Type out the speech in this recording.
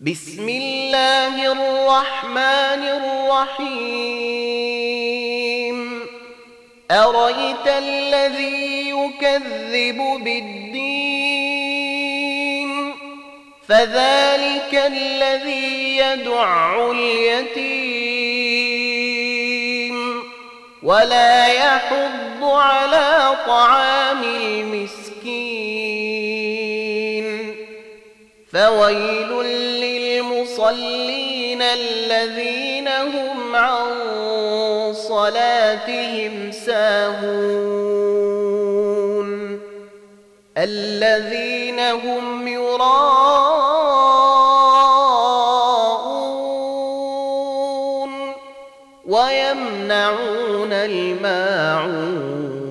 بسم الله الرحمن الرحيم. أريت الذي يكذب بالدين؟ فذلك الذي يدع اليتيم. ولا يحض على طعام المسكين. فويل للمصلين الذين هم عن صلاتهم ساهون. الذين هم يراءون ويمنعون الماعون.